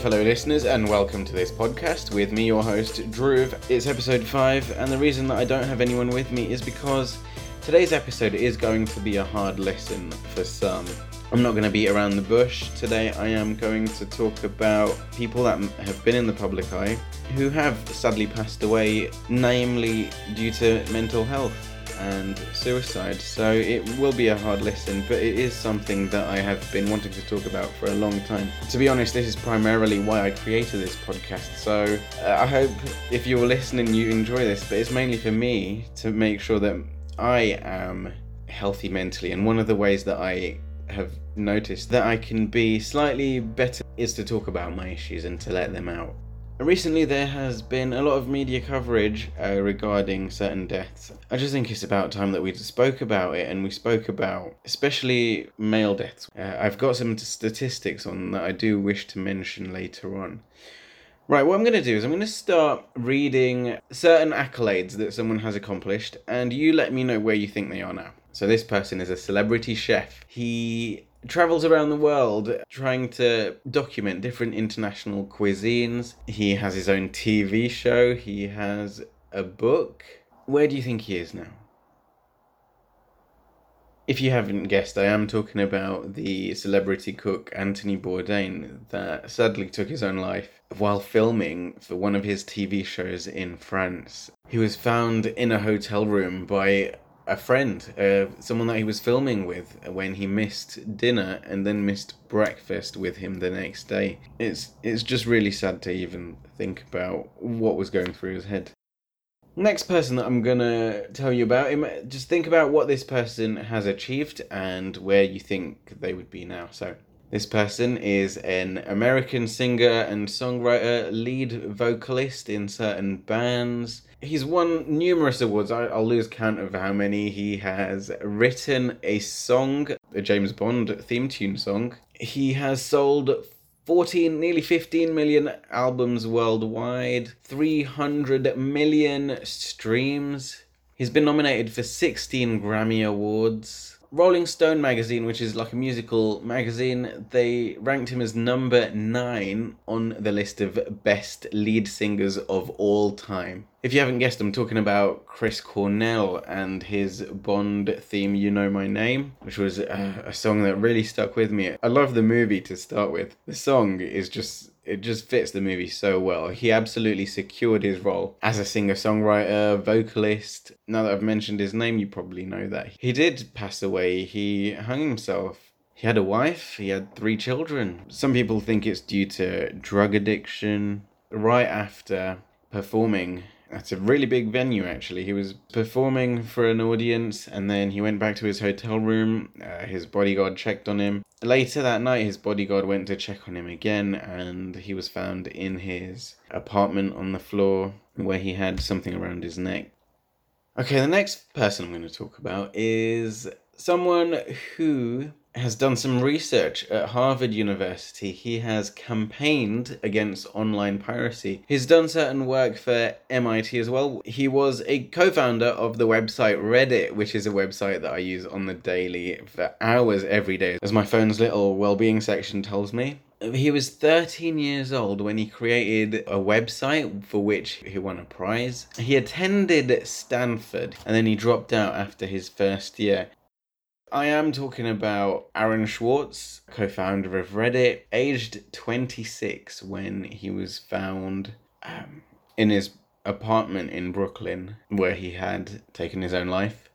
fellow listeners, and welcome to this podcast with me, your host, Dhruv. It's episode 5, and the reason that I don't have anyone with me is because today's episode is going to be a hard listen for some. I'm not going to beat around the bush. Today, I am going to talk about people that have been in the public eye who have sadly passed away, namely due to mental health and suicide. So it will be a hard listen, but it is something that I have been wanting to talk about for a long time. To be honest, this is primarily why I created this podcast. So uh, I hope if you're listening, you enjoy this, but it's mainly for me to make sure that I am healthy mentally. And one of the ways that I have noticed that I can be slightly better is to talk about my issues and to let them out. Recently, there has been a lot of media coverage uh, regarding certain deaths. I just think it's about time that we spoke about it, and we spoke about especially male deaths. Uh, I've got some statistics on that I do wish to mention later on. Right, what I'm going to do is I'm going to start reading certain accolades that someone has accomplished, and you let me know where you think they are now. So, this person is a celebrity chef. He travels around the world trying to document different international cuisines. He has his own TV show, he has a book. Where do you think he is now? If you haven't guessed, I am talking about the celebrity cook Anthony Bourdain that sadly took his own life while filming for one of his TV shows in France. He was found in a hotel room by a friend, uh, someone that he was filming with when he missed dinner and then missed breakfast with him the next day. It's it's just really sad to even think about what was going through his head. Next person that I'm gonna tell you about, just think about what this person has achieved and where you think they would be now. So, this person is an American singer and songwriter, lead vocalist in certain bands he's won numerous awards. I, will lose count of how many. He has written a song, a James Bond theme tune song. He has sold 14, nearly 15 million albums worldwide, 300 million streams. He's been nominated for 16 Grammy Awards. Rolling Stone magazine, which is like a musical magazine, they ranked him as number nine on the list of best lead singers of all time. If you haven't guessed, I'm talking about Chris Cornell and his Bond theme, You Know My Name, which was a, a song that really stuck with me. I love the movie to start with. The song is just it just fits the movie so well. He absolutely secured his role as a singer songwriter, vocalist. Now that I've mentioned his name, you probably know that. He did pass away, he hung himself. He had a wife, he had three children. Some people think it's due to drug addiction. Right after performing at a really big venue actually. He was performing for an audience and then he went back to his hotel room. Uh, his bodyguard checked on him. Later that night, his bodyguard went to check on him again and he was found in his apartment on the floor where he had something around his neck. Okay, the next person I'm going to talk about is someone who has done some research at Harvard University. He has campaigned against online piracy. He's done certain work for MIT as well. He was a co founder of the website Reddit, which is a website that I use on the daily for hours every day, as my phone's little well being section tells me. He was 13 years old when he created a website for which he won a prize. He attended Stanford and then he dropped out after his first year. I am talking about Aaron Swartz, co founder of Reddit, aged 26 when he was found um, in his apartment in Brooklyn where he had taken his own life.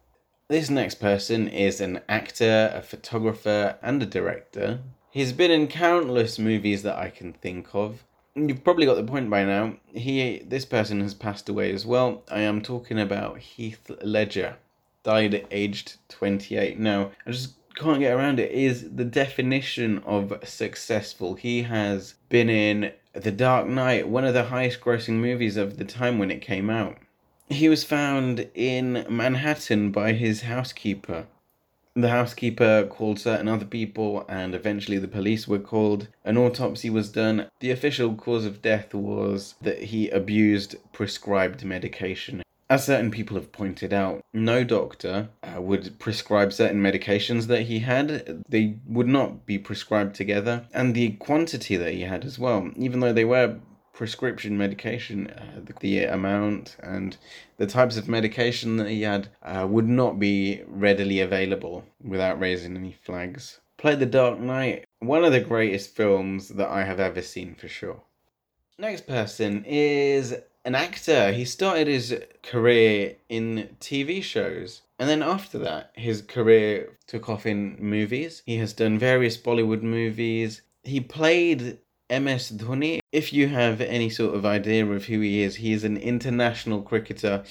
This next person is an actor, a photographer, and a director. He's been in countless movies that I can think of. You've probably got the point by now. He, this person has passed away as well. I am talking about Heath Ledger died aged 28. No, I just can't get around it. Is the definition of successful. He has been in The Dark Knight, one of the highest grossing movies of the time when it came out. He was found in Manhattan by his housekeeper. The housekeeper called certain other people, and eventually the police were called. An autopsy was done. The official cause of death was that he abused prescribed medication As certain people have pointed out, no doctor uh, would prescribe certain medications that he had. They would not be prescribed together, and the quantity that he had as well, even though they were prescription medication, uh, the, the, amount and the types of medication that he had uh, would not be readily available without raising any flags. Play The Dark Knight, one of the greatest films that I have ever seen for sure. Next person is an actor. He started his career in TV shows. And then after that, his career took off in movies. He has done various Bollywood movies. He played MS Dhoni. If you have any sort of idea of who he is, he is an international cricketer.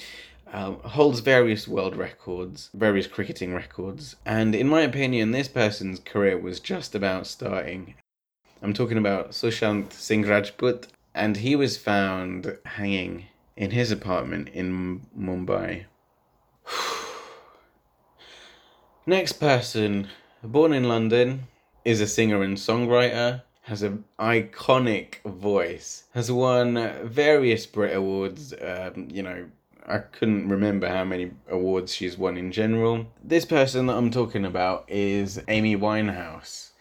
Um, holds various world records, various cricketing records, and in my opinion, this person's career was just about starting. I'm talking about Sushant Singh Rajput, and he was found hanging in his apartment in Mumbai. Next person, born in London, is a singer and songwriter, has an iconic voice, has won various Brit Awards, um, you know, I couldn't remember how many awards she's won in general. This person that I'm talking about is Amy Winehouse.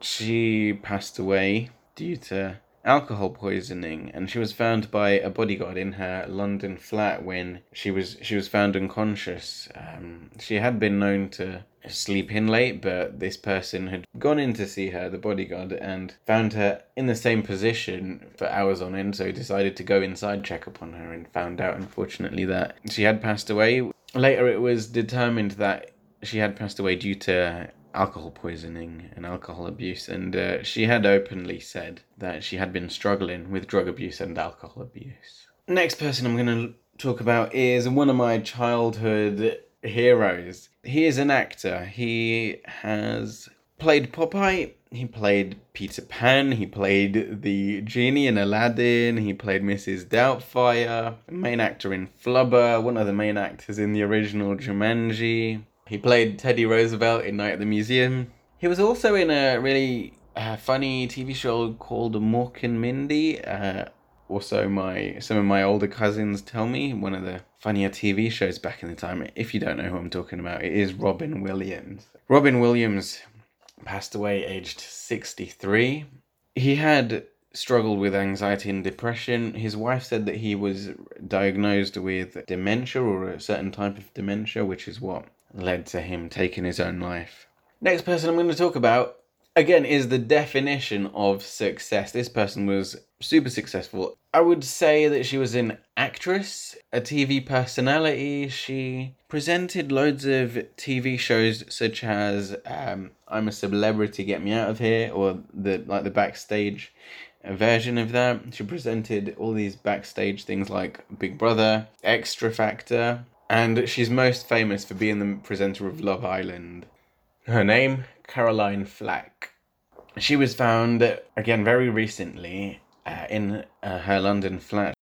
She passed away due to alcohol poisoning and she was found by a bodyguard in her London flat when she was she was found unconscious. Um, she had been known to sleep in late, but this person had gone in to see her, the bodyguard, and found her in the same position for hours on end, so decided to go inside, check upon her, and found out, unfortunately, that she had passed away. Later, it was determined that she had passed away due to alcohol poisoning and alcohol abuse, and uh, she had openly said that she had been struggling with drug abuse and alcohol abuse. Next person I'm going to talk about is one of my childhood heroes. He is an actor. He has played Popeye. He played Peter Pan. He played the genie in Aladdin. He played Mrs. Doubtfire. Main actor in Flubber. One of the main actors in the original Jumanji. He played Teddy Roosevelt in Night at the Museum. He was also in a really uh, funny TV show called Mork and Mindy. Uh, also, my some of my older cousins tell me one of the funnier TV shows back in the time. If you don't know who I'm talking about, it is Robin Williams. Robin Williams passed away aged 63. He had struggled with anxiety and depression. His wife said that he was diagnosed with dementia or a certain type of dementia, which is what led to him taking his own life. Next person I'm going to talk about, again, is the definition of success. This person was super successful. I would say that she was an actress, a TV personality. She presented loads of TV shows such as um, I'm a Celebrity, Get Me Out of Here, or the like the backstage version of that. She presented all these backstage things like Big Brother, Xtra Factor, and she's most famous for being the presenter of Love Island. Her name, Caroline Flack. She was found, again, very recently uh, in uh, her London flat.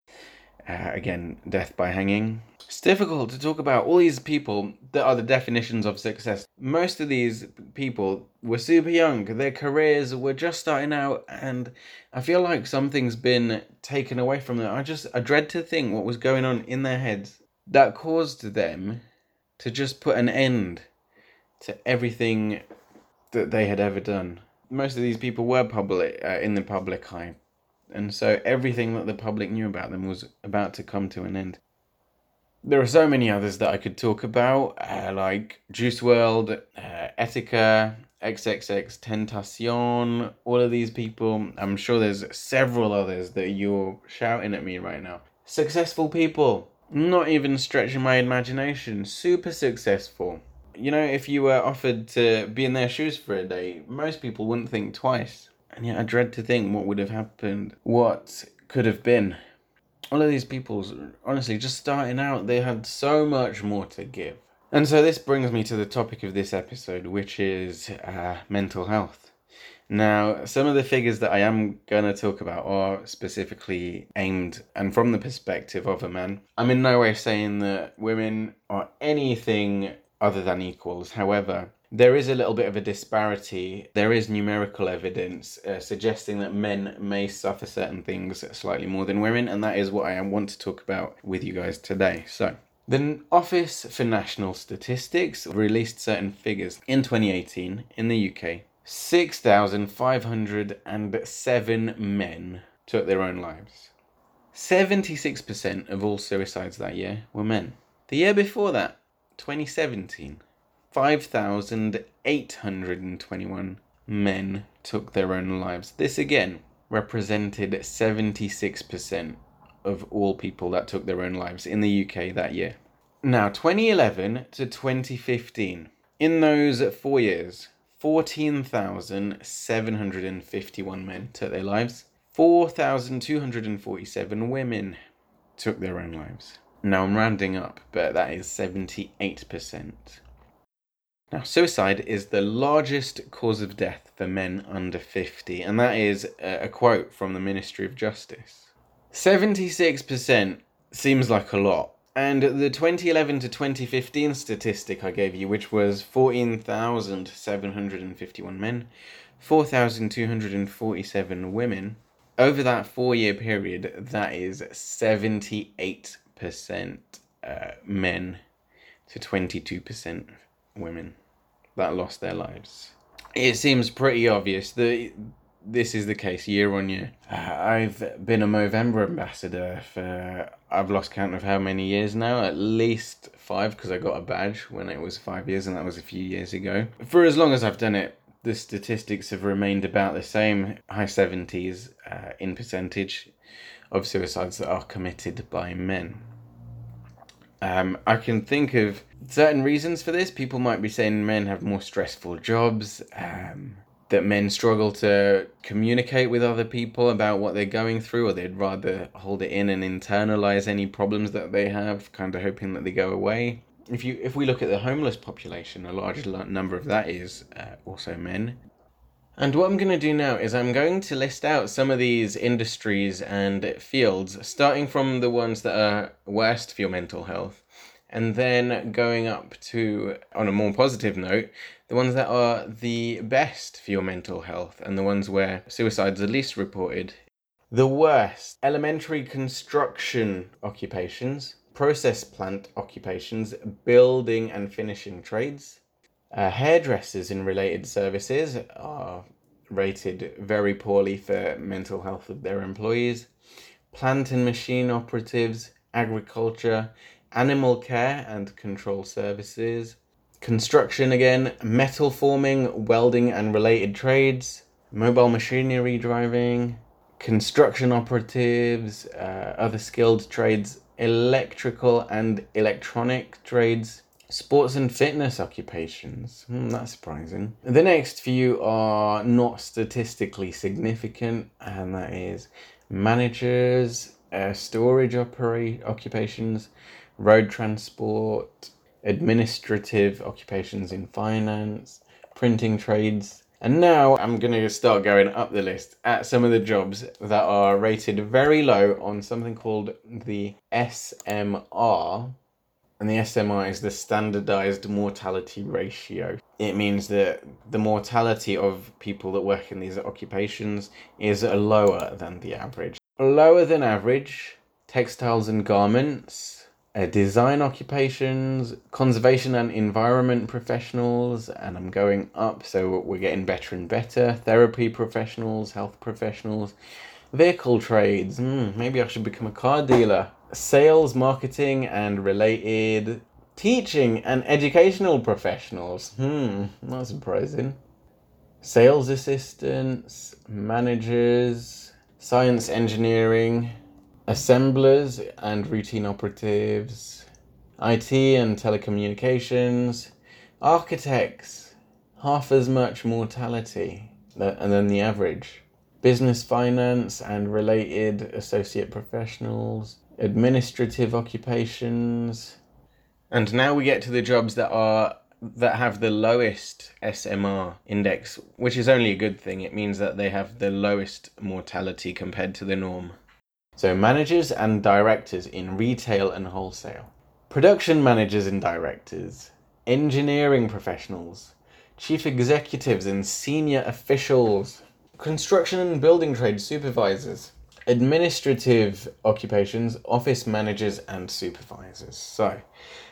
Uh, again, death by hanging. It's difficult to talk about all these people that are the definitions of success. Most of these people were super young, their careers were just starting out, and I feel like something's been taken away from them. I just I dread to think what was going on in their heads that caused them to just put an end to everything that they had ever done. Most of these people were public uh, in the public eye, and so everything that the public knew about them was about to come to an end. There are so many others that I could talk about, uh, like Juice WRLD, uh, Etika, XXXTentacion, all of these people. I'm sure there's several others that you're shouting at me right now. Successful people not even stretching my imagination, super successful. You know, if you were offered to be in their shoes for a day, most people wouldn't think twice. And yet I dread to think what would have happened, what could have been. All of these people, honestly, just starting out, they had so much more to give. And so this brings me to the topic of this episode, which is uh, mental health. Now, some of the figures that I am going to talk about are specifically aimed and from the perspective of a man. I'm in no way saying that women are anything other than equals. However, there is a little bit of a disparity. There is numerical evidence uh, suggesting that men may suffer certain things slightly more than women, and that is what I want to talk about with you guys today. So, The Office for National Statistics released certain figures in 2018 in the UK. 6,507 men took their own lives. 76% of all suicides that year were men. The year before that, 2017, 5,821 men took their own lives. This again represented 76% of all people that took their own lives in the UK that year. Now, 2011 to 2015, in those four years, 14,751 men took their lives, 4,247 women took their own lives. Now, I'm rounding up, but that is 78%. Now, suicide is the largest cause of death for men under 50, and that is a quote from the Ministry of Justice. 76% seems like a lot. And the 2011 to 2015 statistic I gave you, which was 14,751 men, 4,247 women, over that four year period, that is 78% uh, men to 22% women that lost their lives. It seems pretty obvious that this is the case year on year. Uh, I've been a Movember ambassador for, I've lost count of how many years now, at least five, because I got a badge when it was five years, and that was a few years ago. For as long as I've done it, the statistics have remained about the same, high 70s uh, in percentage of suicides that are committed by men. Um, I can think of certain reasons for this. People might be saying men have more stressful jobs, um, that men struggle to communicate with other people about what they're going through, or they'd rather hold it in and internalize any problems that they have, kind of hoping that they go away. If you if we look at the homeless population, a large number of that is uh, also men. And what I'm going to do now is I'm going to list out some of these industries and fields, starting from the ones that are worst for your mental health, and then going up to, on a more positive note, the ones that are the best for your mental health and the ones where suicides are least reported. The worst elementary construction occupations, process plant occupations, building and finishing trades. Uh, hairdressers in related services are rated very poorly for mental health of their employees. Plant and machine operatives, agriculture, animal care and control services, construction again, metal forming, welding and related trades, mobile machinery driving, construction operatives, uh, other skilled trades, electrical and electronic trades, sports and fitness occupations. Hmm, that's surprising. The next few are not statistically significant, and that is managers, uh, storage operate occupations, road transport, administrative occupations in finance, printing trades. And now I'm going to start going up the list at some of the jobs that are rated very low on something called the SMR. And the SMR is the standardized mortality ratio. It means that the mortality of people that work in these occupations is lower than the average. Lower than average, textiles and garments, uh, design occupations, conservation and environment professionals, and I'm going up, so we're getting better and better. Therapy professionals, health professionals, vehicle trades. Mm, maybe I should become a car dealer. Sales, marketing, and related. Teaching and educational professionals. Hmm, not surprising. Sales assistants, managers, science engineering, assemblers and routine operatives, IT and telecommunications, architects, half as much mortality than the average, business finance and related associate professionals, administrative occupations. And now we get to the jobs that are that have the lowest SMR index, which is only a good thing. It means that they have the lowest mortality compared to the norm. So, managers and directors in retail and wholesale, production managers and directors, engineering professionals, chief executives and senior officials, construction and building trade supervisors, administrative occupations, office managers, and supervisors. So,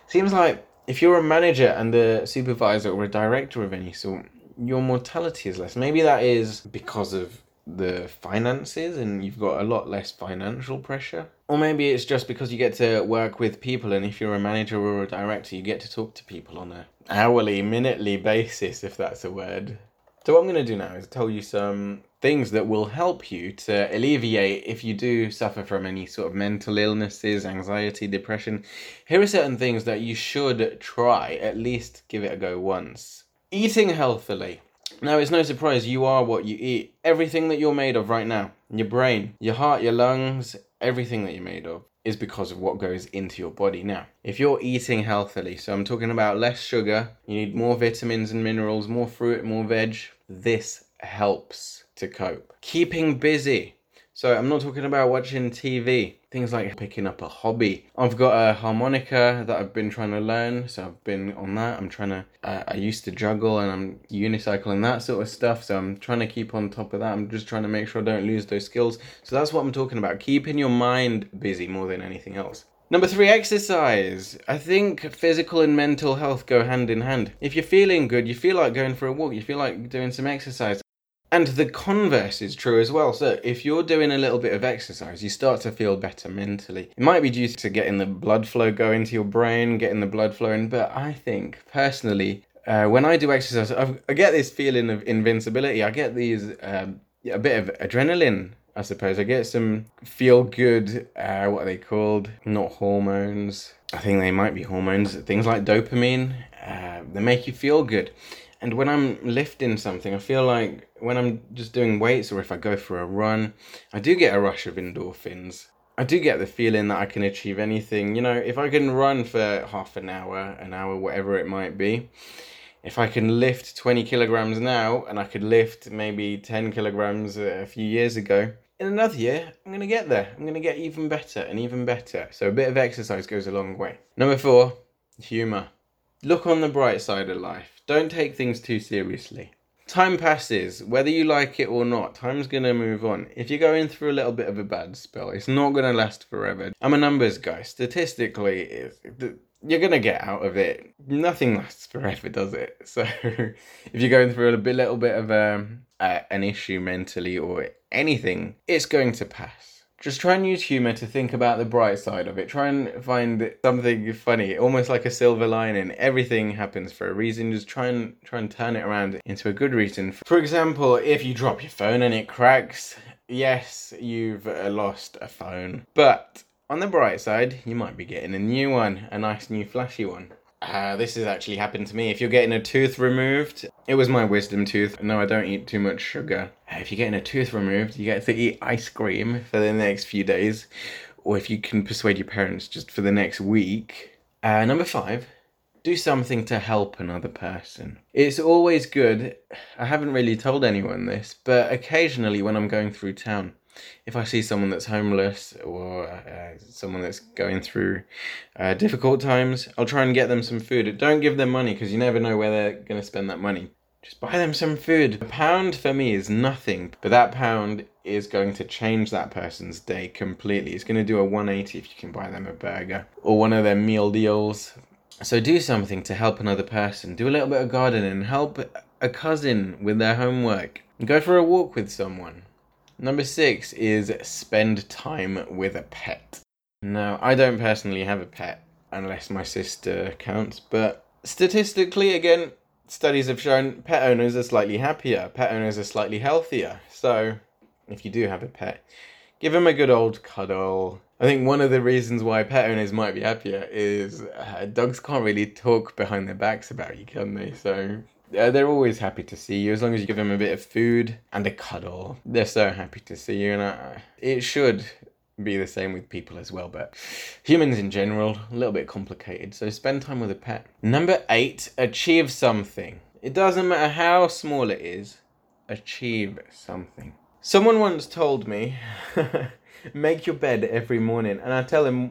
seems like if you're a manager and a supervisor or a director of any sort, your mortality is less. Maybe that is because of the finances and you've got a lot less financial pressure. Or maybe it's just because you get to work with people and if you're a manager or a director, you get to talk to people on a hourly, minutely basis, if that's a word. So what I'm going to do now is tell you some things that will help you to alleviate if you do suffer from any sort of mental illnesses, anxiety, depression. Here are certain things that you should try, at least give it a go once. Eating healthily. Now, it's no surprise you are what you eat. Everything that you're made of right now, your brain, your heart, your lungs, everything that you're made of is because of what goes into your body. Now, if you're eating healthily, so I'm talking about less sugar, you need more vitamins and minerals, more fruit, more veg, this helps to cope. Keeping busy. So I'm not talking about watching TV. Things like picking up a hobby. I've got a harmonica that I've been trying to learn, so I've been on that. I'm trying to. Uh, I used to juggle and I'm unicycling that sort of stuff, so I'm trying to keep on top of that. I'm just trying to make sure I don't lose those skills. So that's what I'm talking about. Keeping your mind busy more than anything else. Number three, exercise. I think physical and mental health go hand in hand. If you're feeling good, you feel like going for a walk, you feel like doing some exercise. And the converse is true as well. So if you're doing a little bit of exercise, you start to feel better mentally. It might be due to getting the blood flow going to your brain, getting the blood flowing, but I think personally, uh, when I do exercise, I've, i get this feeling of invincibility. I get these um, a bit of adrenaline. I suppose I get some feel good. Uh, what are they called? Not hormones. I think they might be hormones. Things like dopamine. Uh, they make you feel good. And when I'm lifting something, I feel like when I'm just doing weights or if I go for a run, I do get a rush of endorphins. I do get the feeling that I can achieve anything. You know, if I can run for half an hour, an hour, whatever it might be, if I can lift 20 kilograms now and I could lift maybe 10 kilograms a few years ago, in another year, I'm going to get there. I'm going to get even better and even better. So a bit of exercise goes a long way. Number four, humor. Look on the bright side of life don't take things too seriously. Time passes, whether you like it or not, time's gonna move on. If you're going through a little bit of a bad spell, it's not gonna last forever. I'm a numbers guy. Statistically, you're gonna get out of it. Nothing lasts forever, does it? So, if you're going through a little bit of a, um, an issue mentally or anything, it's going to pass just try and use humor to think about the bright side of it. Try and find something funny, almost like a silver lining. Everything happens for a reason. Just try and try and turn it around into a good reason. For example, if you drop your phone and it cracks, yes, you've uh, lost a phone. But on the bright side, you might be getting a new one, a nice new flashy one. Uh, this has actually happened to me. If you're getting a tooth removed, it was my wisdom tooth. No, I don't eat too much sugar. Uh, if you're getting a tooth removed, you get to eat ice cream for the next few days, or if you can persuade your parents just for the next week. Uh, number five, do something to help another person. It's always good. I haven't really told anyone this, but occasionally when I'm going through town, if I see someone that's homeless or uh, someone that's going through uh, difficult times, I'll try and get them some food. Don't give them money because you never know where they're going to spend that money. Just buy them some food. A pound for me is nothing, but that pound is going to change that person's day completely. It's going to do a 180 if you can buy them a burger or one of their meal deals. So do something to help another person. Do a little bit of gardening. Help a cousin with their homework. Go for a walk with someone. Number six is spend time with a pet. Now, I don't personally have a pet unless my sister counts, but statistically, again, studies have shown pet owners are slightly happier, pet owners are slightly healthier. So, if you do have a pet, give them a good old cuddle. I think one of the reasons why pet owners might be happier is uh, dogs can't really talk behind their backs about you, can they? So uh, they're always happy to see you as long as you give them a bit of food and a cuddle. They're so happy to see you, and I, it should be the same with people as well. But humans in general, a little bit complicated. So spend time with a pet. Number eight, achieve something. It doesn't matter how small it is. Achieve something. Someone once told me. make your bed every morning and i tell him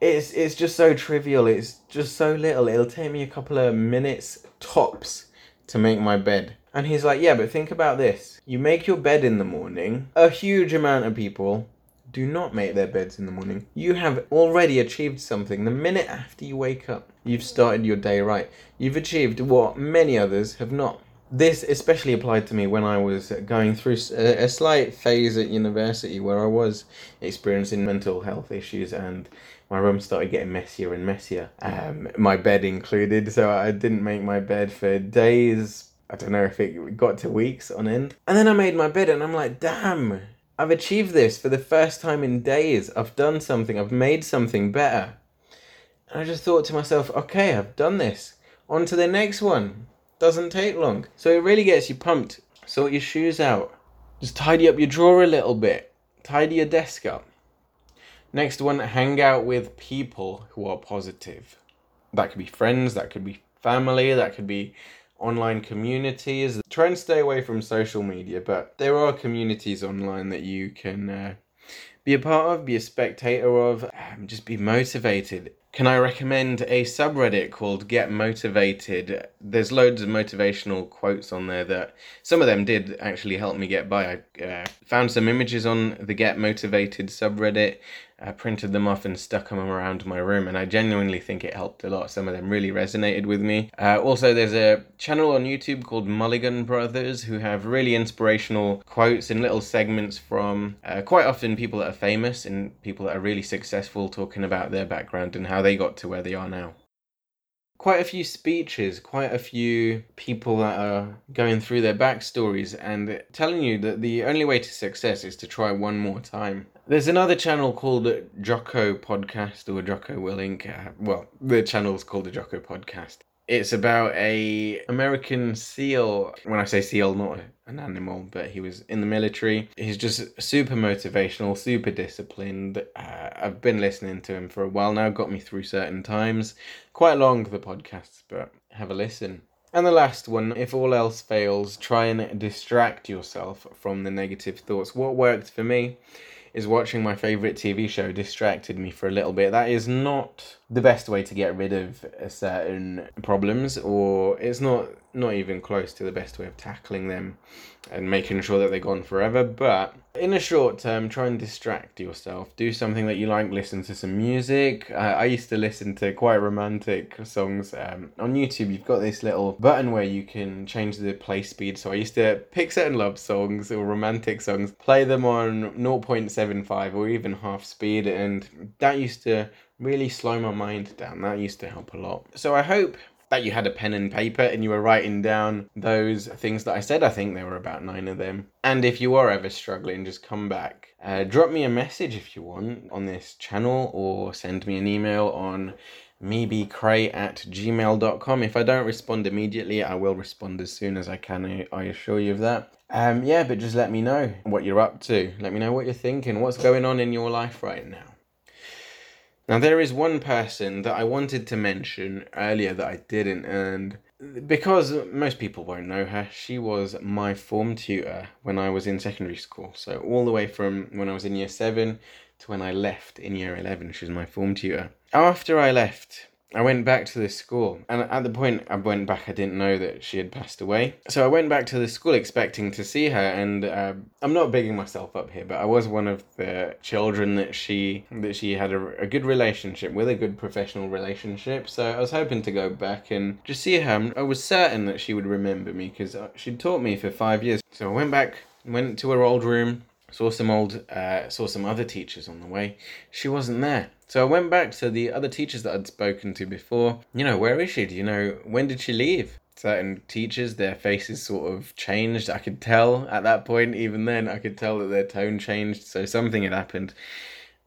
it's it's just so trivial it's just so little it'll take me a couple of minutes tops to make my bed. And he's like, Yeah, but think about this. You make your bed in the morning, a huge amount of people do not make their beds in the morning. You have already achieved something. The minute after you wake up, you've started your day right. You've achieved what many others have not. This especially applied to me when I was going through a, a slight phase at university where I was experiencing mental health issues and my room started getting messier and messier, um, my bed included. So I didn't make my bed for days. I don't know if it got to weeks on end. And then I made my bed and I'm like, damn, I've achieved this for the first time in days. I've done something, I've made something better. And I just thought to myself, okay, I've done this. On to the next one. Doesn't take long. So it really gets you pumped. Sort your shoes out. Just tidy up your drawer a little bit. Tidy your desk up. Next one, hang out with people who are positive. That could be friends, that could be family, that could be online communities. Try and stay away from social media, but there are communities online that you can uh, be a part of, be a spectator of, um, just be motivated. Can I recommend a subreddit called Get Motivated? There's loads of motivational quotes on there that some of them did actually help me get by. I uh, found some images on the Get Motivated subreddit I printed them off and stuck them around my room, and I genuinely think it helped a lot. Some of them really resonated with me. Uh, also, there's a channel on YouTube called Mulligan Brothers who have really inspirational quotes and little segments from uh, quite often people that are famous and people that are really successful talking about their background and how they got to where they are now quite a few speeches, quite a few people that are going through their backstories and telling you that the only way to success is to try one more time. There's another channel called Jocko Podcast or Jocko Willink. Uh, well, the channel's called the Jocko Podcast. It's about a American SEAL. When I say SEAL, not an animal, but he was in the military. He's just super motivational, super disciplined. Uh, I've been listening to him for a while now. Got me through certain times. Quite long the podcasts, but have a listen. And the last one, if all else fails, try and distract yourself from the negative thoughts. What worked for me is watching my favourite TV show distracted me for a little bit. That is not the best way to get rid of certain problems, or it's not not even close to the best way of tackling them and making sure that they're gone forever. But in a short term, try and distract yourself. Do something that you like. Listen to some music. I, I used to listen to quite romantic songs. Um, on YouTube, you've got this little button where you can change the play speed. So I used to pick certain love songs or romantic songs, play them on 0.75 or even half speed, and that used to really slow my mind down. That used to help a lot. So I hope that you had a pen and paper and you were writing down those things that I said. I think there were about nine of them. And if you are ever struggling, just come back. Uh, drop me a message if you want on this channel or send me an email on mebcray at gmail.com. If I don't respond immediately, I will respond as soon as I can. I assure you of that. Um, yeah, but just let me know what you're up to. Let me know what you're thinking, what's going on in your life right now. Now, there is one person that I wanted to mention earlier that I didn't, and because most people won't know her, she was my form tutor when I was in secondary school. So, all the way from when I was in year seven to when I left in year 11, she was my form tutor. After I left, I went back to the school, and at the point I went back, I didn't know that she had passed away. So I went back to the school expecting to see her, and uh, I'm not bigging myself up here, but I was one of the children that she that she had a, a good relationship with, a good professional relationship. So I was hoping to go back and just see her. I was certain that she would remember me because she'd taught me for five years. So I went back, went to her old room, saw some old, uh, saw some other teachers on the way. She wasn't there. So I went back to the other teachers that I'd spoken to before. You know, where is she? Do you know when did she leave? Certain teachers, their faces sort of changed. I could tell at that point, even then, I could tell that their tone changed. So something had happened.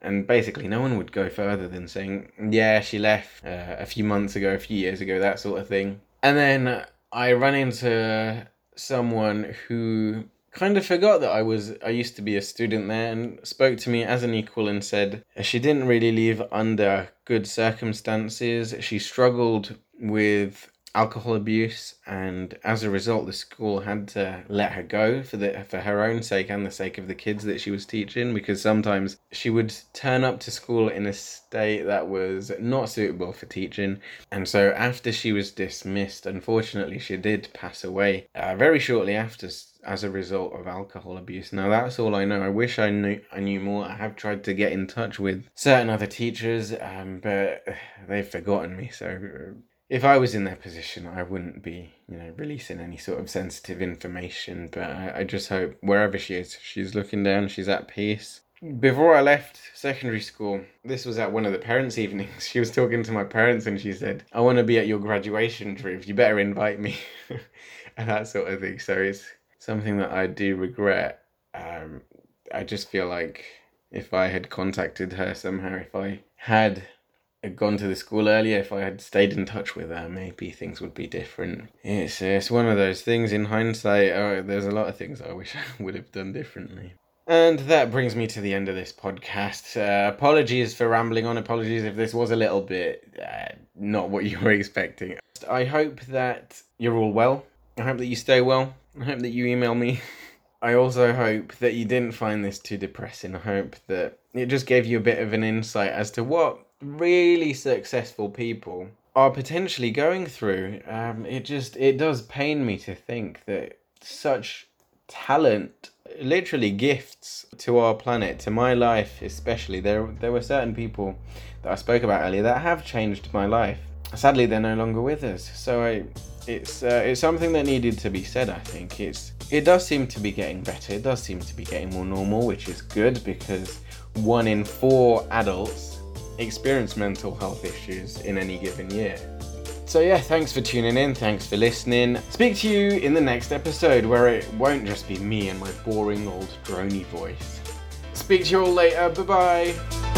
And basically, no one would go further than saying, yeah, she left uh, a few months ago, a few years ago, that sort of thing. And then I run into someone who kind of forgot that I was I used to be a student there and spoke to me as an equal and said she didn't really leave under good circumstances. She struggled with alcohol abuse, and as a result, the school had to let her go for the for her own sake and the sake of the kids that she was teaching. Because sometimes she would turn up to school in a state that was not suitable for teaching, and so after she was dismissed, unfortunately, she did pass away uh, very shortly after as a result of alcohol abuse. Now that's all I know. I wish I knew I knew more. I have tried to get in touch with certain other teachers, um, but they've forgotten me. So if I was in their position, I wouldn't be, you know, releasing any sort of sensitive information. But I, I just hope wherever she is, she's looking down, she's at peace. Before I left secondary school, this was at one of the parents' evenings. She was talking to my parents and she said, I want to be at your graduation, Drew. You better invite me. and that sort of thing. So it's something that I do regret. Um, I just feel like if I had contacted her somehow, if I had had gone to the school earlier, if I had stayed in touch with her, maybe things would be different. It's it's one of those things. In hindsight, oh, there's a lot of things I wish I would have done differently. And that brings me to the end of this podcast. Uh, apologies for rambling on. Apologies if this was a little bit uh, not what you were expecting. I hope that you're all well. I hope that you stay well. I hope that you email me. I also hope that you didn't find this too depressing. I hope that it just gave you a bit of an insight as to what really successful people are potentially going through. Um, it just it does pain me to think that such talent, literally gifts to our planet, to my life especially. There there were certain people that I spoke about earlier that have changed my life. Sadly, they're no longer with us. So I, it's uh, it's something that needed to be said. I think it's it does seem to be getting better. It does seem to be getting more normal, which is good because one in four adults experience mental health issues in any given year. So, yeah, thanks for tuning in, thanks for listening. Speak to you in the next episode where it won't just be me and my boring old drony voice. Speak to you all later, bye bye.